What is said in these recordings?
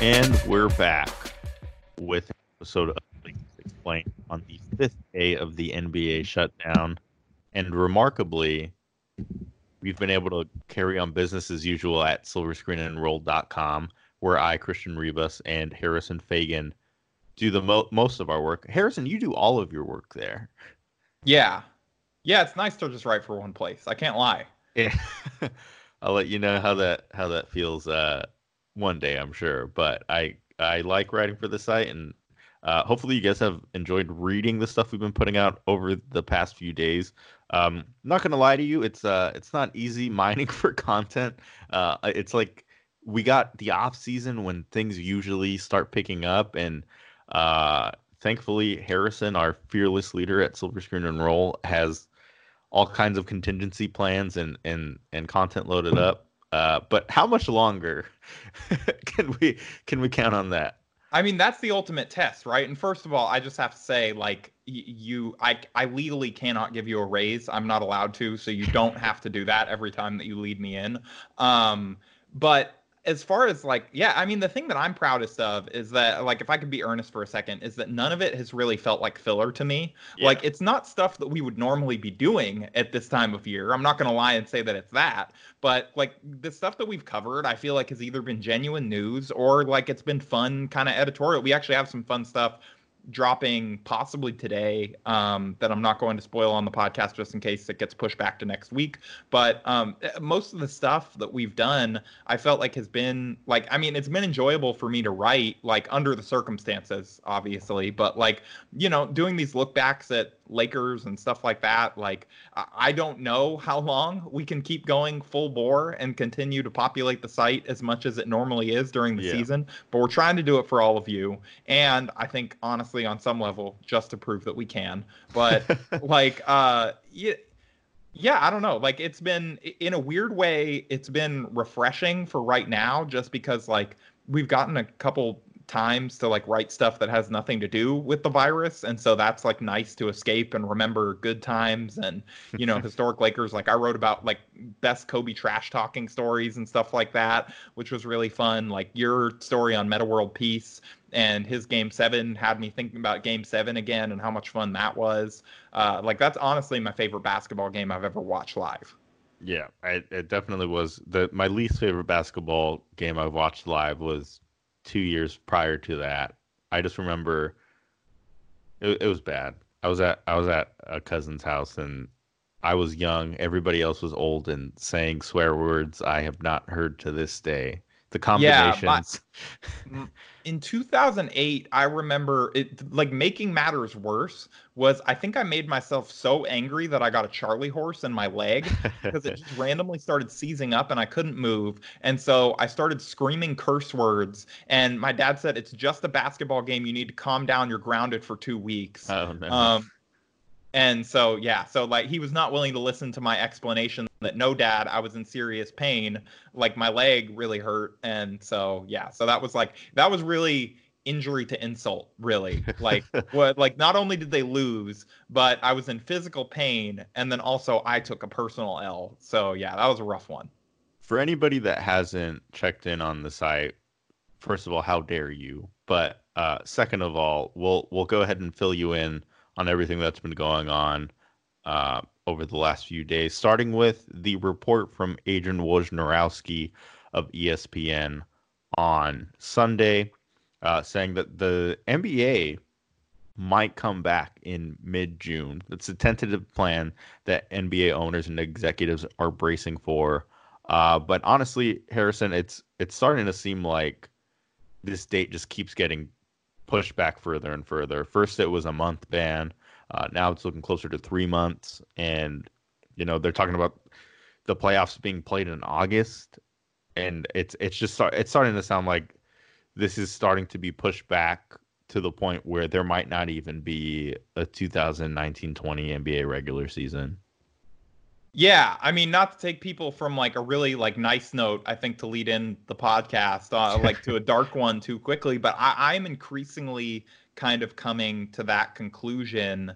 And we're back with an episode of Explain on the fifth day of the NBA shutdown. And remarkably, we've been able to carry on business as usual at silverscreenandroll.com, where I, Christian Rivas, and Harrison Faigen do the mo- most of our work. Harrison, you do all of your work there. Yeah. Yeah, it's nice to just write for one place. I can't lie. Yeah. I'll let you know how that how that feels uh, one day, I'm sure. But I I like writing for the site, and uh, hopefully you guys have enjoyed reading the stuff we've been putting out over the past few days. Um, not gonna lie to you, it's uh it's not easy mining for content. Uh, it's like we got the off season when things usually start picking up, and uh, thankfully Harrison, our fearless leader at Silver Screen and Roll, has all kinds of contingency plans and and and content loaded up. Uh, but how much longer can we can we count on that? I mean, that's the ultimate test, right? And first of all, I just have to say, like, y- you, I, I legally cannot give you a raise. I'm not allowed to, so you don't have to do that every time that you lead me in. Um, but as far as like yeah i mean the thing that i'm proudest of is that like if i could be earnest for a second is that none of it has really felt like filler to me. Yeah. like it's not stuff that we would normally be doing at this time of year. I'm not going to lie and say that it's that but like the stuff that we've covered i feel like has either been genuine news or like it's been fun kind of editorial. We actually have some fun stuff dropping possibly today um, that I'm not going to spoil on the podcast just in case it gets pushed back to next week. But um, eh, most of the stuff that we've done, I felt like has been like, I mean, it's been enjoyable for me to write, like under the circumstances, obviously. But like, you know, doing these look backs at Lakers and stuff like that. Like, I don't know how long we can keep going full bore and continue to populate the site as much as it normally is during the yeah. season, but we're trying to do it for all of you. And I think, honestly, on some level, just to prove that we can. But, like, uh, yeah. Yeah, I don't know. Like it's been in a weird way, it's been refreshing for right now just because like we've gotten a couple times to like write stuff that has nothing to do with the virus. And so that's like nice to escape and remember good times and you know historic lakers. Like i wrote about like best kobe trash talking stories and stuff like that which was really fun. Like your story on Metta World Peace and his game seven had me thinking about game seven again and how much fun that was. Uh, like that's honestly my favorite basketball game i've ever watched live. Yeah I, it definitely was. The my least favorite basketball game i've watched live was two years prior to that. I just remember it, it was bad. I was at I was at a cousin's house and I was young. Everybody else was old and saying swear words I have not heard to this day the combinations. Yeah, in 2008, I remember it like making matters worse was I think I made myself so angry that I got a Charlie horse in my leg because it just randomly started seizing up and I couldn't move. And so I started screaming curse words. And my dad said, It's just a basketball game. You need to calm down. You're grounded for two weeks. Oh, no. Um, and so, yeah, so like he was not willing to listen to my explanation that no, dad, I was in serious pain. Like my leg really hurt. And so, yeah, so that was like, that was really injury to insult, really. Like, what, like not only did they lose, but I was in physical pain. And then also I took a personal L. So, yeah, that was a rough one. For anybody that hasn't checked in on the site, first of all, how dare you? But uh, second of all, we'll we'll go ahead and fill you in on everything that's been going on uh, over the last few days, starting with the report from Adrian Wojnarowski of ESPN on Sunday, uh, saying that the NBA might come back in mid June. It's a tentative plan that NBA owners and executives are bracing for. Uh, but honestly, Harrison, it's it's starting to seem like this date just keeps getting pushed back further and further. First, it was a month ban. Uh, now it's looking closer to three months, and you know they're talking about the playoffs being played in August, and it's it's just it's starting to sound like this is starting to be pushed back to the point where there might not even be a 2019-20 NBA regular season. Yeah, I mean, not to take people from like a really like nice note, I think to lead in the podcast, uh, like to a dark one too quickly, but I, I'm increasingly kind of coming to that conclusion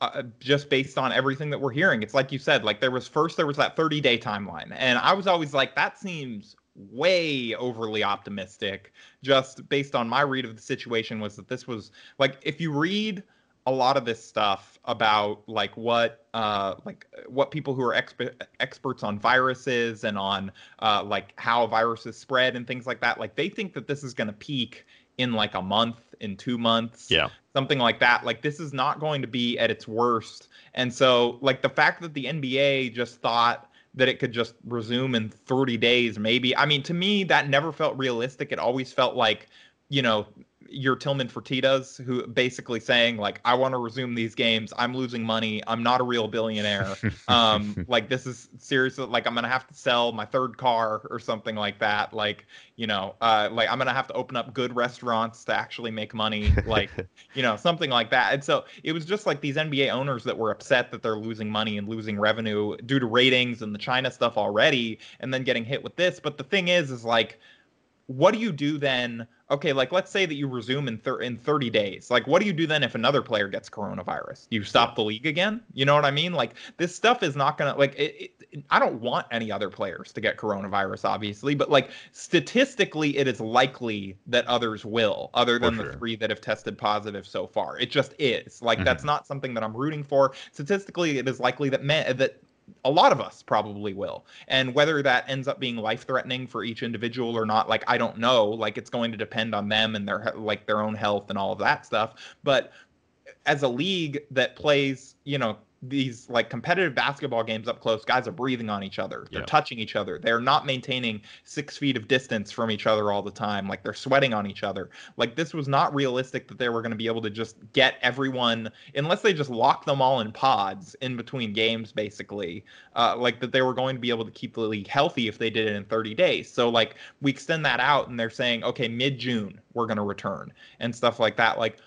uh, just based on everything that we're hearing. It's like you said, like there was first there was that 30 day timeline, and I was always like, that seems way overly optimistic just based on my read of the situation was that this was like if you read a lot of this stuff about like what uh like what people who are exp- experts on viruses and on uh like how viruses spread and things like that like they think that this is going to peak in like a month in 2 months Yeah. something like that like this is not going to be at its worst and so like the fact that the NBA just thought that it could just resume in 30 days maybe i mean to me that never felt realistic it always felt like you know your Tilman Fertittas, who basically saying like, "I want to resume these games. I'm losing money. I'm not a real billionaire. Um, like this is seriously like I'm gonna have to sell my third car or something like that. Like you know, uh, like I'm gonna have to open up good restaurants to actually make money. Like you know, something like that. And so it was just like these NBA owners that were upset that they're losing money and losing revenue due to ratings and the China stuff already, and then getting hit with this. But the thing is, is like what do you do then? Okay, like let's say that you resume in thir- in 30 days. Like, what do you do then if another player gets coronavirus? You stop the league again? You know what I mean? Like, this stuff is not gonna like. It, it, I don't want any other players to get coronavirus, obviously, but like statistically, it is likely that others will, other than For the three that have tested positive so far. It just is. Like, mm-hmm. that's not something that I'm rooting for. Statistically, it is likely that men that a lot of us probably will. And whether that ends up being life threatening for each individual or not, like I don't know. Like it's going to depend on them and their like their own health and all of that stuff. But as a league that plays, you know, these like competitive basketball games up close, guys are breathing on each other. They're Yeah. touching each other. They're not maintaining six feet of distance from each other all the time. Like they're sweating on each other. Like this was not realistic that they were going to be able to just get everyone, unless they just lock them all in pods in between games, basically. Uh, like that they were going to be able to keep the league healthy if they did it in 30 days. So like we extend that out and they're saying, okay, mid June we're going to return and stuff like that. Like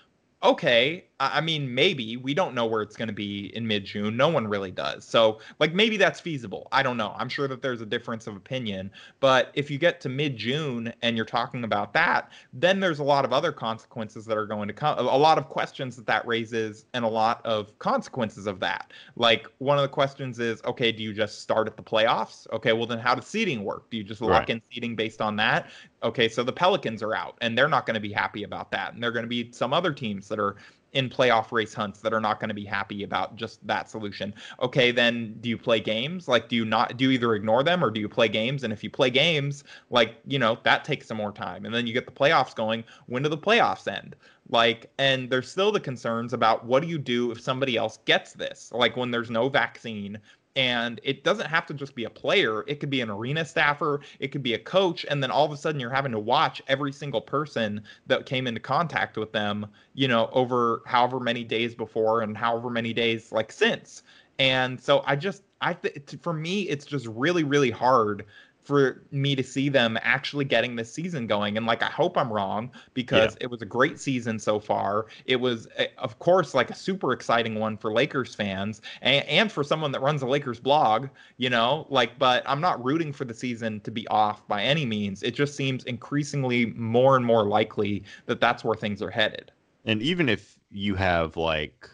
okay i mean maybe we don't know where it's going to be in mid-june no one really does so like maybe that's feasible i don't know i'm sure that there's a difference of opinion but if you get to mid-june and you're talking about that then there's a lot of other consequences that are going to come a lot of questions that that raises and a lot of consequences of that like one of the questions is okay do you just start at the playoffs okay well then how does seeding work do you just lock Right. in seeding based on that okay, so the Pelicans are out and they're not going to be happy about that. And they're going to be some other teams that are in playoff race hunts that are not going to be happy about just that solution. Okay, then do you play games? Like, do you not, do you either ignore them or do you play games? And if you play games, like, you know, that takes some more time. And then you get the playoffs going. When do the playoffs end? Like, and there's still the concerns about what do you do if somebody else gets this? Like, when there's no vaccine and it doesn't have to just be a player. It could be an arena staffer. It could be a coach. And then all of a sudden you're having to watch every single person that came into contact with them you know over however many days before and however many days like since. And so i just i th- for me it's just really really hard for me to see them actually getting this season going and like i hope i'm wrong because it was a great season so far. It was eh, of course like a super exciting one for lakers fans and, and for someone that runs a lakers blog you know? Like but i'm not rooting for the season to be off by any means. It just seems increasingly more and more likely that that's where things are headed. And even if you have like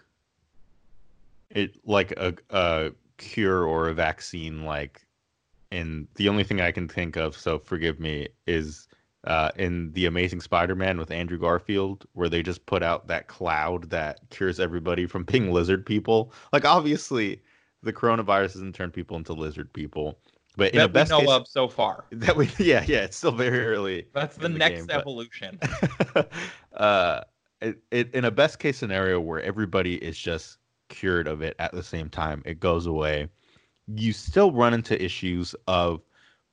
it like a a cure or a vaccine like and the only thing I can think of, so forgive me, is uh, in the Amazing Spider-Man with Andrew Garfield, where they just put out that cloud that cures everybody from being lizard people. Like obviously, the coronavirus doesn't turn people into lizard people, but in that a best we know case, of so far that we yeah yeah, it's still very early. that's the the next game, but- evolution uh, it, it, in a best case scenario where everybody is just cured of it at the same time, it goes away. You still run into issues of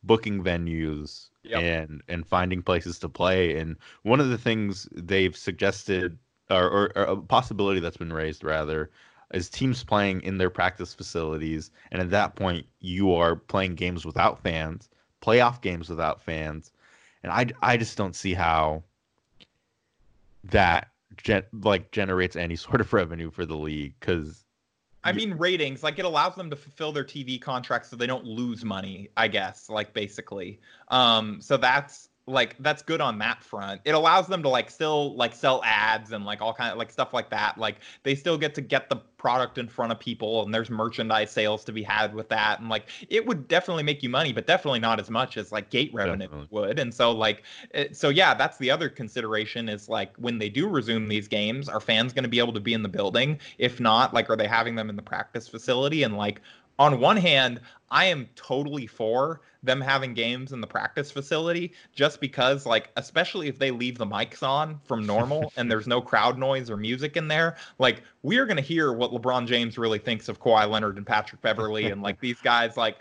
booking venues Yep. and and finding places to play. And one of the things they've suggested, or, or, or a possibility that's been raised rather, is teams playing in their practice facilities. And at that point, you are playing games without fans, playoff games without fans. And I, I just don't see how that gen- like generates any sort of revenue for the league because I mean ratings, like it allows them to fulfill their TV contracts so they don't lose money, I guess, like basically. Um so that's like that's good on that front. It allows them to like still like sell ads and like all kind of like stuff like that. Like they still get to get the product in front of people and there's merchandise sales to be had with that and like it would definitely make you money but definitely not as much as like gate revenue definitely. would and so like it, so yeah that's the other consideration is like when they do resume these games are fans going to be able to be in the building if not like are they having them in the practice facility and like on one hand, I am totally for them having games in the practice facility just because, like, especially if they leave the mics on from normal and there's no crowd noise or music in there, like, we're going to hear what LeBron James really thinks of Kawhi Leonard and Patrick Beverley and, like, these guys, like,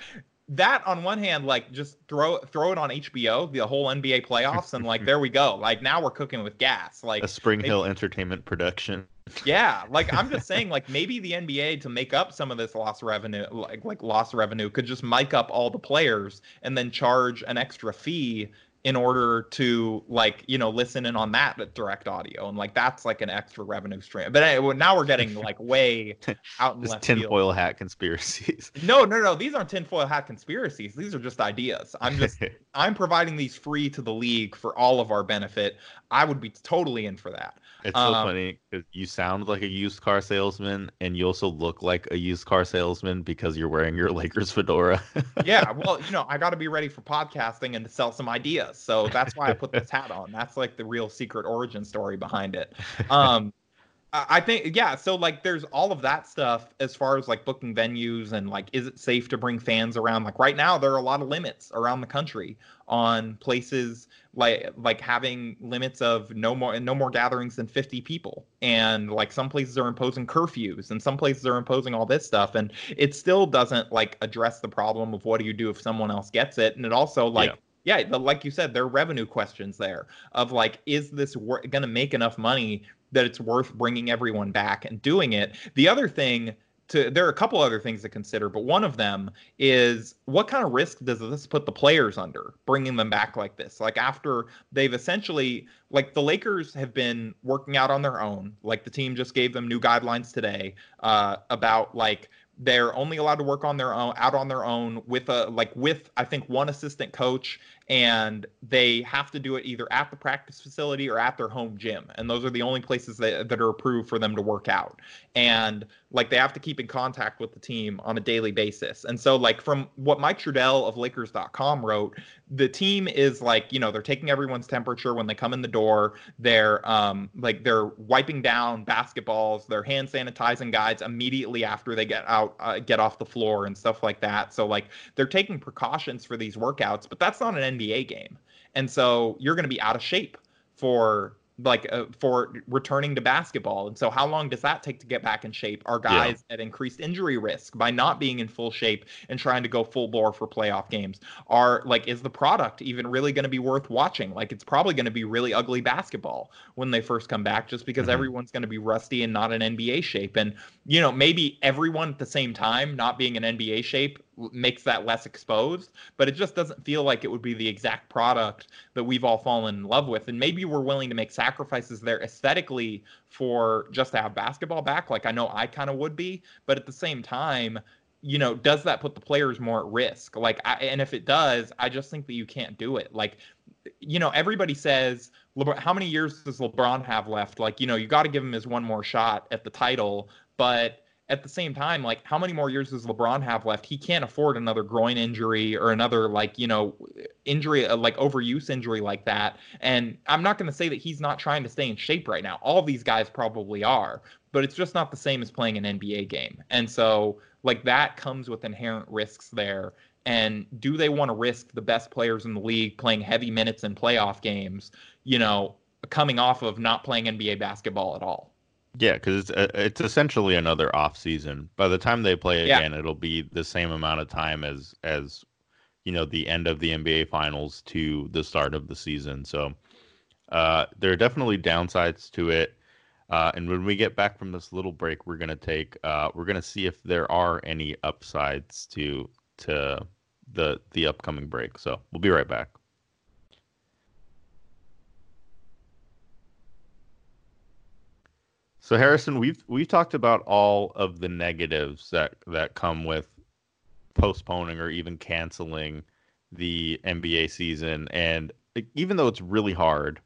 that on one hand, like just throw throw it on HBO, the whole NBA playoffs, and like there we go. Like now we're cooking with gas. Like a SpringHill Entertainment production. Yeah, like I'm just saying, like maybe the NBA to make up some of this lost revenue, like like lost revenue, could just mic up all the players and then charge an extra fee in order to like you know listen in on that direct audio and like that's like an extra revenue stream. But anyway, now we're getting like way out in left tinfoil hat conspiracies. No no no these aren't tinfoil hat conspiracies. These are just ideas. I'm just i'm providing these free to the league for all of our benefit. I would be totally in for that. It's so um, funny because you sound like a used car salesman, and you also look like a used car salesman because you're wearing your Lakers fedora. yeah, well, you know, I got to be ready for podcasting and to sell some ideas, so that's why I put this hat on. That's like the real secret origin story behind it. Um, I think yeah, so like there's all of that stuff as far as like booking venues and like is it safe to bring fans around? Like right now there are a lot of limits around the country on places like like having limits of no more no more gatherings than 50 people and like some places are imposing curfews and some places are imposing all this stuff and it still doesn't like address the problem of what do you do if someone else gets it and it also like yeah yeah, the, like you said, there are revenue questions there of like, is this wor- going to make enough money that it's worth bringing everyone back and doing it. The other thing to there are a couple other things to consider, but one of them is what kind of risk does this put the players under bringing them back like this? Like after they've essentially like the Lakers have been working out on their own. Like the team just gave them new guidelines today uh, about like they're only allowed to work on their own out on their own with a like with I think one assistant coach and they have to do it either at the practice facility or at their home gym. And those are the only places that, that are approved for them to work out. And like they have to keep in contact with the team on a daily basis. And so like from what mike trudell of lakers.com wrote the team is like you know they're taking everyone's temperature when they come in the door. They're um like they're wiping down basketballs. They're hand sanitizing guys immediately after they get out uh, get off the floor and stuff like that. So like they're taking precautions for these workouts but that's not an NBA game. And so you're going to be out of shape for like uh, for returning to basketball. And so how long does that take to get back in shape? Are guys yeah. at increased injury risk by not being in full shape and trying to go full bore for playoff games? Are like is the product even really going to be worth watching? Like it's probably going to be really ugly basketball when they first come back just because mm-hmm. everyone's going to be rusty and not in NBA shape. And you know, maybe everyone at the same time not being in NBA shape makes that less exposed, but it just doesn't feel like it would be the exact product that we've all fallen in love with. And maybe we're willing to make sacrifices there aesthetically for just to have basketball back. Like I know I kind of would be, but at the same time, you know, does that put the players more at risk? Like, I, and if it does, I just think that you can't do it. Like, you know, everybody says, LeBron, how many years does LeBron have left? Like, you know, you got to give him his one more shot at the title, but at the same time, like how many more years does LeBron have left? He can't afford another groin injury or another like you know injury uh, like overuse injury like that. And I'm not going to say that he's not trying to stay in shape right now. All these guys probably are, but it's just not the same as playing an NBA game. And so like that comes with inherent risks there. And do they want to risk the best players in the league playing heavy minutes in playoff games? You know, coming off of not playing NBA basketball at all. Yeah, because it's uh, it's essentially another off season. By the time they play again, yeah. it'll be the same amount of time as as you know the end of the NBA finals to the start of the season. So uh, there are definitely downsides to it. Uh, and when we get back from this little break, we're gonna take uh, we're gonna see if there are any upsides to to the the upcoming break. So we'll be right back. So Harrison, we've we've talked about all of the negatives that that come with postponing or even canceling the NBA season, and even though it's really hard,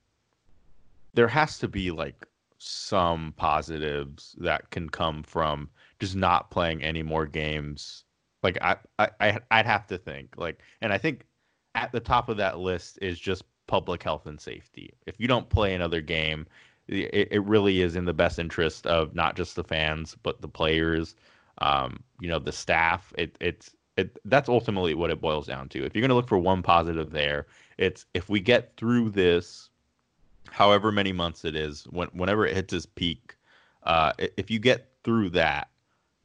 there has to be like some positives that can come from just not playing any more games. Like I, I, I'd have to think like, and I think at the top of that list is just public health and safety. If you don't play another game, it, it really is in the best interest of not just the fans but the players, um, you know, the staff. It, it's it, that's ultimately what it boils down to. If you're going to look for one positive there, it's if we get through this, however many months it is, when, whenever it hits its peak, uh, if you get through that,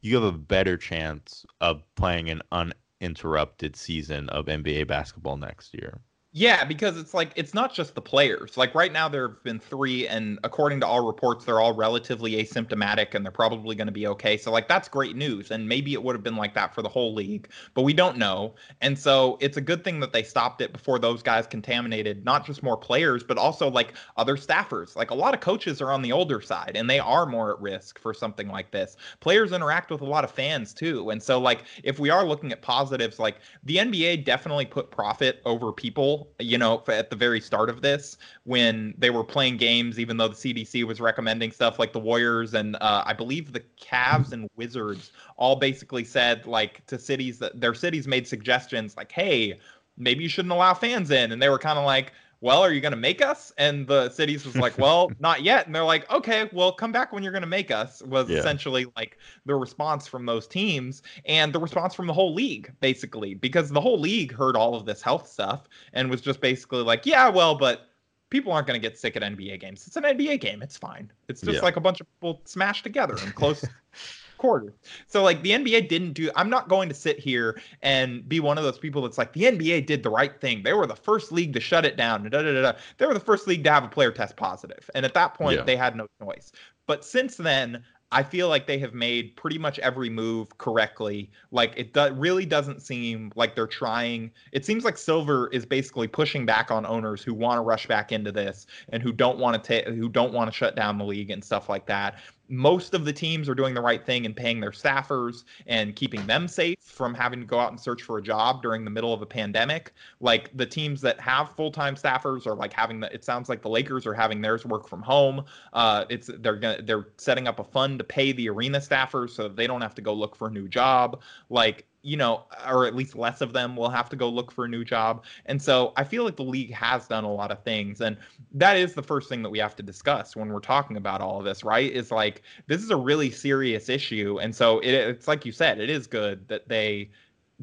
you have a better chance of playing an uninterrupted season of NBA basketball next year. Yeah, because it's like it's not just the players. Like right now, there have been three, and according to all reports, they're all relatively asymptomatic, and they're probably going to be okay. So like that's great news, and maybe it would have been like that for the whole league, but we don't know. And so it's a good thing that they stopped it before those guys contaminated not just more players, but also like other staffers. Like a lot of coaches are on the older side, and they are more at risk for something like this. Players interact with a lot of fans too, and so like if we are looking at positives, like the NBA definitely put profit over people you know, at the very start of this when they were playing games, even though the CDC was recommending stuff like the Warriors and uh, I believe the Cavs and Wizards all basically said like to cities that their cities made suggestions like, hey, maybe you shouldn't allow fans in, and they were kind of like well, are you going to make us? And the cities was like, well, not yet. And they're like, okay, well, come back when you're going to make us, was yeah. essentially like the response from those teams and the response from the whole league, basically, because the whole league heard all of this health stuff and was just basically like, yeah, well, but people aren't going to get sick at NBA games. It's an NBA game. It's fine. It's just yeah. like a bunch of people smashed together and close quarter. So like the NBA didn't do I'm not going to sit here and be one of those people that's like the NBA did the right thing. They were the first league to shut it down. Da, da, da, they were the first league to have a player test positive. And at that point yeah. they had no choice. But since then, I feel like they have made pretty much every move correctly. Like it do- really doesn't seem like they're trying. It seems like Silver is basically pushing back on owners who want to rush back into this and who don't want to take who don't want to shut down the league and stuff like that most of the teams are doing the right thing and paying their staffers and keeping them safe from having to go out and search for a job during the middle of a pandemic. Like the teams that have full-time staffers are like having the. It sounds like the Lakers are having theirs work from home. Uh, it's they're gonna they're setting up a fund to pay the arena staffers so they don't have to go look for a new job. Like you know, or at least less of them will have to go look for a new job. And so I feel like the league has done a lot of things. And that is the first thing that we have to discuss when we're talking about all of this, right? Is like, this is a really serious issue. And so it, it's like you said, it is good that they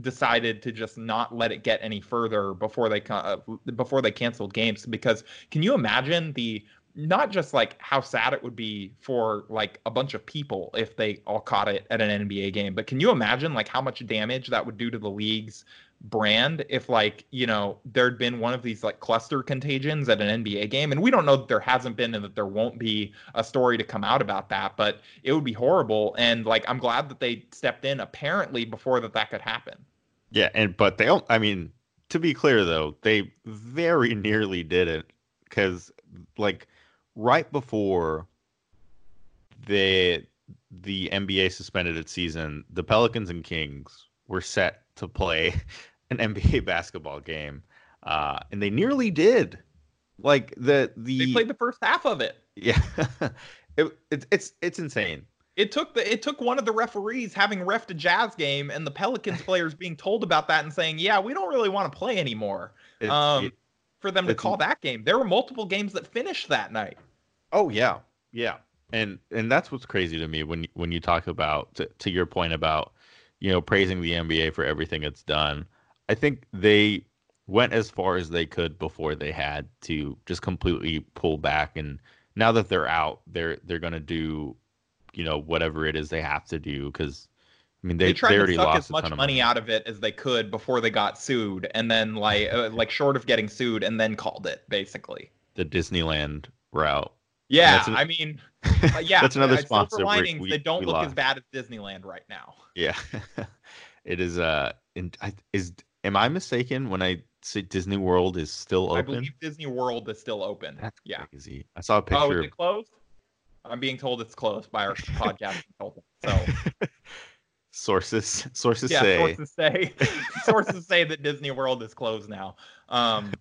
decided to just not let it get any further before they uh, before they canceled games because can you imagine the not just like how sad it would be for like a bunch of people if they all caught it at an NBA game, but can you imagine like how much damage that would do to the league's brand if like, you know, there'd been one of these like cluster contagions at an NBA game and we don't know that there hasn't been and that there won't be a story to come out about that, but it would be horrible and like I'm glad that they stepped in apparently before that that could happen. Yeah, and but they don't I mean, to be clear though, they very nearly did it cuz like right before the the NBA suspended its season, the Pelicans and Kings were set to play an NBA basketball game, uh, and they nearly did. Like the the they played the first half of it. Yeah, it, it, it's it's insane. It took the it took one of the referees having refed a Jazz game and the Pelicans players being told about that and saying, "Yeah, we don't really want to play anymore." It, um, for them to call that game. There were multiple games that finished that night. Oh yeah, yeah, and and that's what's crazy to me when when you talk about to, to your point about you know praising the NBA for everything it's done. I think they went as far as they could before they had to just completely pull back and now that they're out they're they're going to do you know whatever it is they have to do cuz I mean, they, they tried they to suck as much money, money, out of it as they could before they got sued, and then like uh, like short of getting sued, and then called it basically the Disneyland route. Yeah, an, I mean, uh, yeah, that's another sponsor. linings we, they don't look lost. as bad as Disneyland right now. Yeah, it is. Uh, in, is am I mistaken when I say Disney World is still open? I believe Disney World is still open. That's yeah. crazy. I saw a picture. Oh, is it closed? I'm being told it's closed by our podcast consultant. So sources sources yeah, say sources say sources say that Disney World is closed now. Um,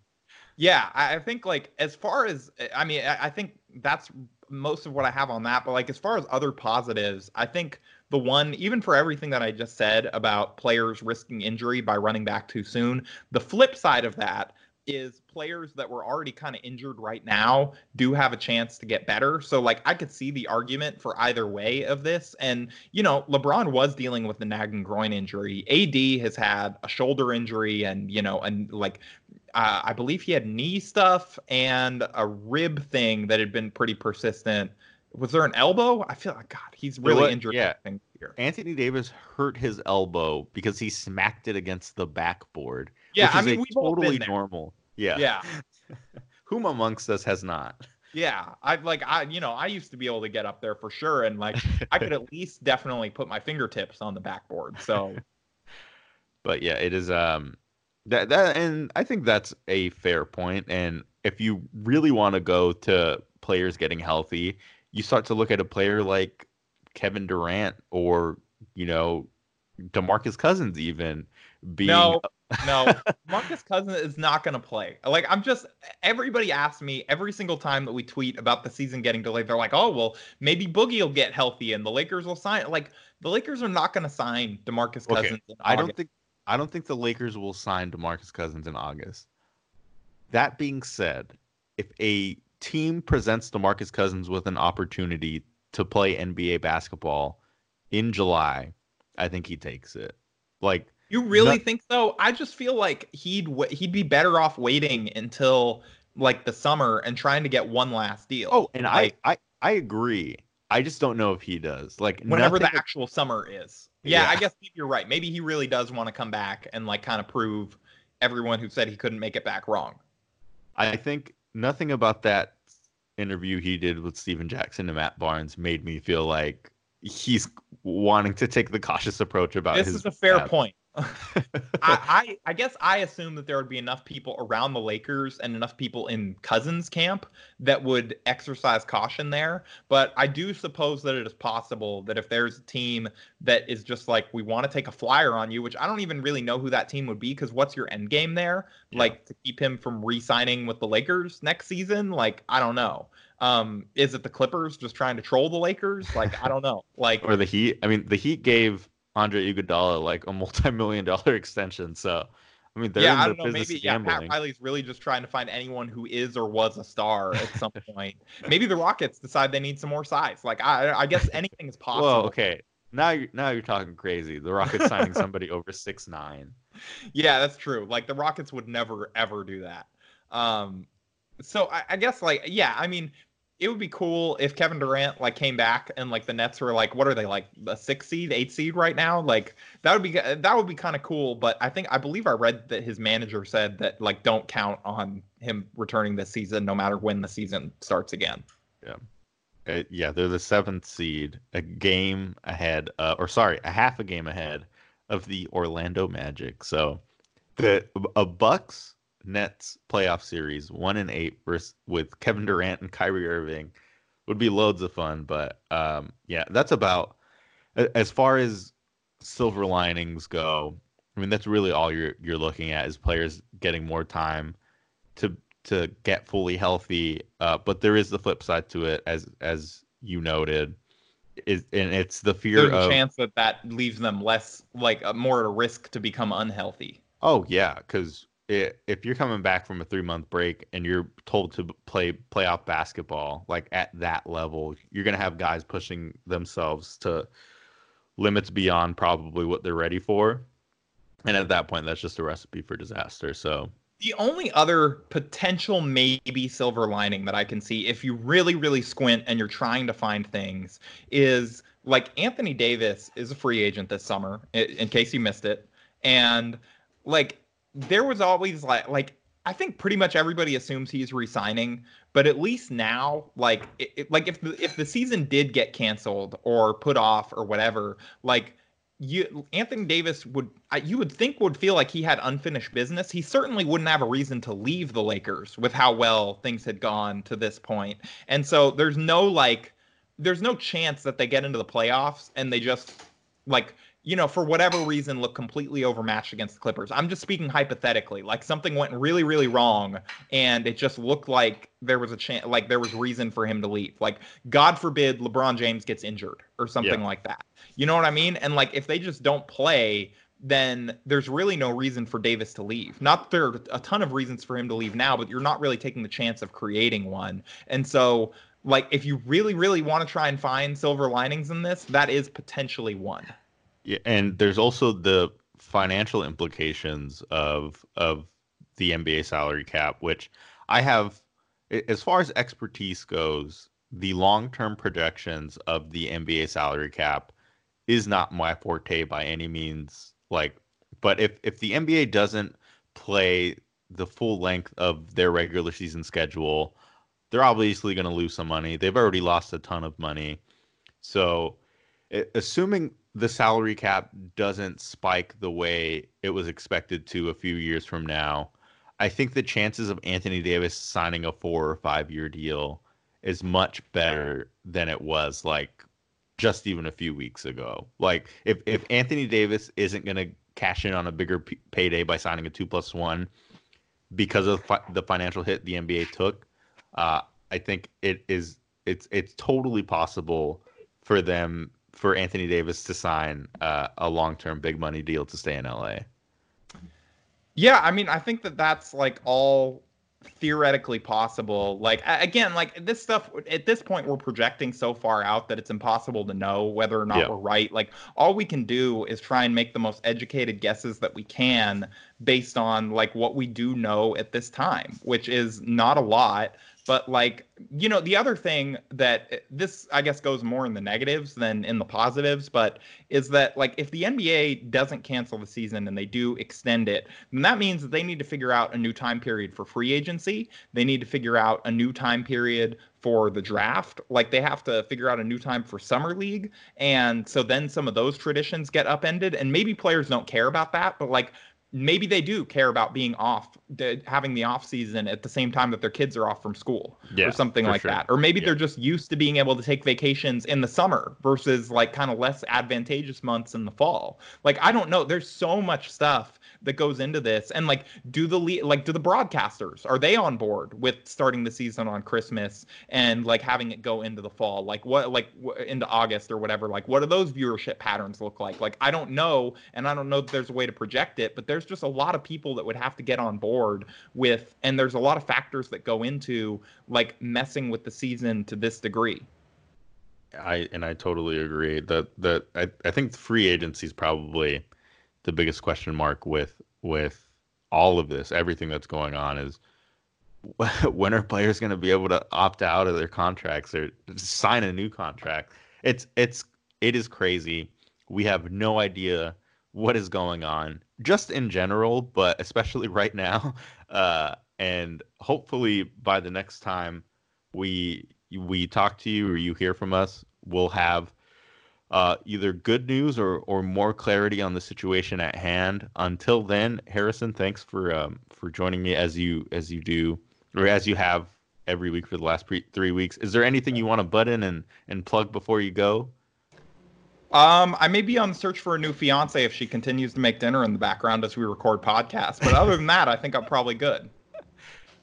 Yeah, I think like as far as I mean, I think that's most of what I have on that. But like as far as other positives, I think the one, even for everything that I just said about players risking injury by running back too soon, the flip side of that is players that were already kind of injured right now do have a chance to get better. So like I could see the argument for either way of this. And you know, LeBron was dealing with the nagging groin injury. AD has had a shoulder injury and you know, and like uh, I believe he had knee stuff and a rib thing that had been pretty persistent. Was there an elbow? I feel like God, he's really injured. yeah. Here. Anthony Davis hurt his elbow because he smacked it against the backboard. Yeah, I mean, we totally normal. Yeah. Yeah. Whom amongst us has not? Yeah, I like I you know I used to be able to get up there for sure, and like I could at least definitely put my fingertips on the backboard. So, but yeah, it is um that that and I think that's a fair point. And if you really want to go to players getting healthy, you start to look at a player like Kevin Durant or you know DeMarcus Cousins even being no no, Marcus Cousins is not going to play. Like I'm just everybody asks me every single time that we tweet about the season getting delayed. They're like, "Oh, well, maybe Boogie will get healthy and the Lakers will sign." Like the Lakers are not going to sign DeMarcus Cousins. Okay. I don't think I don't think the Lakers will sign DeMarcus Cousins in August. That being said, if a team presents DeMarcus Cousins with an opportunity to play NBA basketball in July, I think he takes it. Like you really think so? I just feel like he'd he'd be better off waiting until like the summer and trying to get one last deal. Oh, and like, I, I I agree. I just don't know if he does. Like whenever the actual summer is. Yeah, yeah, I guess you're right. Maybe he really does want to come back and like kind of prove everyone who said he couldn't make it back wrong. I think nothing about that interview he did with Stephen Jackson and Matt Barnes made me feel like he's wanting to take the cautious approach about this his. This is a fair point. I, I, I guess I assume that there would be enough people around the Lakers and enough people in Cousins camp that would exercise caution there. But I do suppose that it is possible that if there's a team that is just like we want to take a flyer on you, which I don't even really know who that team would be because what's your end game there? Yeah. Like to keep him from re-signing with the Lakers next season? Like I don't know. Um, is it the Clippers just trying to troll the Lakers? Like I don't know. Like or the Heat. I mean, the Heat gave Andre Iguodala like a multi-million dollar extension. So, I mean, they're yeah, I don't know. Maybe yeah, Pat Riley's really just trying to find anyone who is or was a star at some point. Maybe the Rockets decide they need some more size. Like I, I guess anything is possible. Well, okay. Now you're now you're talking crazy. The Rockets signing somebody over six nine. Yeah, that's true. Like the Rockets would never ever do that. Um, so I, I guess like yeah, I mean it would be cool if Kevin Durant like came back and like the Nets were like, what are they like a six seed, eight seed right now? Like that would be that would be kind of cool. But I think I believe I read that his manager said that like don't count on him returning this season, no matter when the season starts again. Yeah, uh, yeah, they're the seventh seed, a game ahead, uh, or sorry, a half a game ahead of the Orlando Magic. So the a Bucks Nets playoff series, one and eight, versus, with Kevin Durant and Kyrie Irving, would be loads of fun. But um, yeah, that's about as far as silver linings go. I mean, that's really all you're you're looking at is players getting more time to to get fully healthy. Uh, but there is the flip side to it, as as you noted, is and it's the fear There's of a chance that that leaves them less like uh, more at a risk to become unhealthy. Oh yeah, because if you're coming back from a three month break and you're told to play playoff basketball like at that level, you're gonna have guys pushing themselves to limits beyond probably what they're ready for. And at that point, that's just a recipe for disaster. So the only other potential maybe silver lining that I can see if you really, really squint and you're trying to find things is like Anthony Davis is a free agent this summer, in case you missed it. And like there was always like like I think pretty much everybody assumes he's resigning, but at least now, like it, it, like if the if the season did get canceled or put off or whatever, like you Anthony Davis would you would think would feel like he had unfinished business. He certainly wouldn't have a reason to leave the Lakers with how well things had gone to this point. And so there's no like there's no chance that they get into the playoffs and they just like you know, for whatever reason, look completely overmatched against the Clippers. I'm just speaking hypothetically. Like something went really, really wrong, and it just looked like there was a chance, like there was reason for him to leave. Like, God forbid LeBron James gets injured or something yeah. like that. You know what I mean? And like, if they just don't play, then there's really no reason for Davis to leave. Not there are a ton of reasons for him to leave now, but you're not really taking the chance of creating one. And so, like, if you really, really want to try and find silver linings in this, that is potentially one. Yeah, and there's also the financial implications of of the NBA salary cap, which I have as far as expertise goes, the long-term projections of the NBA salary cap is not my forte by any means. Like, but if if the NBA doesn't play the full length of their regular season schedule, they're obviously going to lose some money. They've already lost a ton of money. So, assuming the salary cap doesn't spike the way it was expected to a few years from now, I think the chances of Anthony Davis signing a four or five year deal is much better than it was like just even a few weeks ago. Like if if Anthony Davis isn't going to cash in on a bigger p- payday by signing a two plus one because of fi- the financial hit the NBA took, uh, I think it is it's it's totally possible for them for Anthony Davis to sign uh, a long term big money deal to stay in LA. Yeah, I mean, I think that that's like all theoretically possible. Like again, like this stuff at this point we're projecting so far out that it's impossible to know whether or not yeah. we're right. Like all we can do is try and make the most educated guesses that we can based on like what we do know at this time, which is not a lot. But like, you know, the other thing that eh, this I guess goes more in the negatives than in the positives, but is that like if the NBA doesn't cancel the season and they do extend it, then that means that they need to figure out a new time period for free agency. They need to figure out a new time period for the draft. Like they have to figure out a new time for summer league. And so then some of those traditions get upended. And maybe players don't care about that, but like maybe they do care about being off having the off season at the same time that their kids are off from school yeah, or something like sure. that or maybe yeah. they're just used to being able to take vacations in the summer versus like kind of less advantageous months in the fall like i don't know there's so much stuff that goes into this and like do the le- like do the broadcasters are they on board with starting the season on christmas and like having it go into the fall? Like what like into august or whatever like what do those viewership patterns look like? Like i don't know and i don't know that there's a way to project it but there's just a lot of people that would have to get on board with and there's a lot of factors that go into like messing with the season to this degree. I and I totally agree that that I, I think free agency is probably the biggest question mark with with all of this, everything that's going on is when are players going to be able to opt out of their contracts or sign a new contract? It's it's it is crazy. We have no idea what is going on, just in general, but especially right now. Uh, and hopefully, by the next time we we talk to you or you hear from us, we'll have uh, either good news or, or more clarity on the situation at hand. Until then, Harrison, thanks for um, for joining me as you as you do or as you have every week for the last pre- three weeks. Is there anything you want to butt in and and plug before you go? Um, I may be on the search for a new fiance if she continues to make dinner in the background as we record podcasts. But other than that, I think I'm probably good.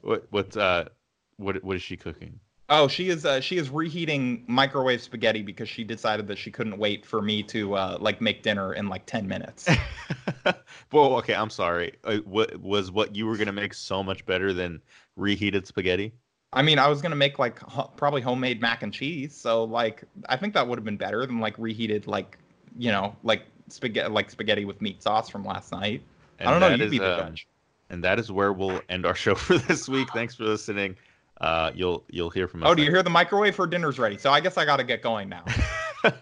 What what uh what what is she cooking? Oh, she is uh, she is reheating microwave spaghetti because she decided that she couldn't wait for me to uh, like make dinner in like ten minutes. well, okay, I'm sorry. Uh, what was what you were gonna make so much better than reheated spaghetti? I mean, I was gonna make like ho- probably homemade mac and cheese. So like, I think that would have been better than like reheated like you know like spaghetti like spaghetti with meat sauce from last night. And I don't know. You be the um, judge. And that is where we'll end our show for this week. Thanks for listening uh, you'll you'll hear from us. Oh, do you hear the microwave for dinner's ready? So I guess I got to get going now.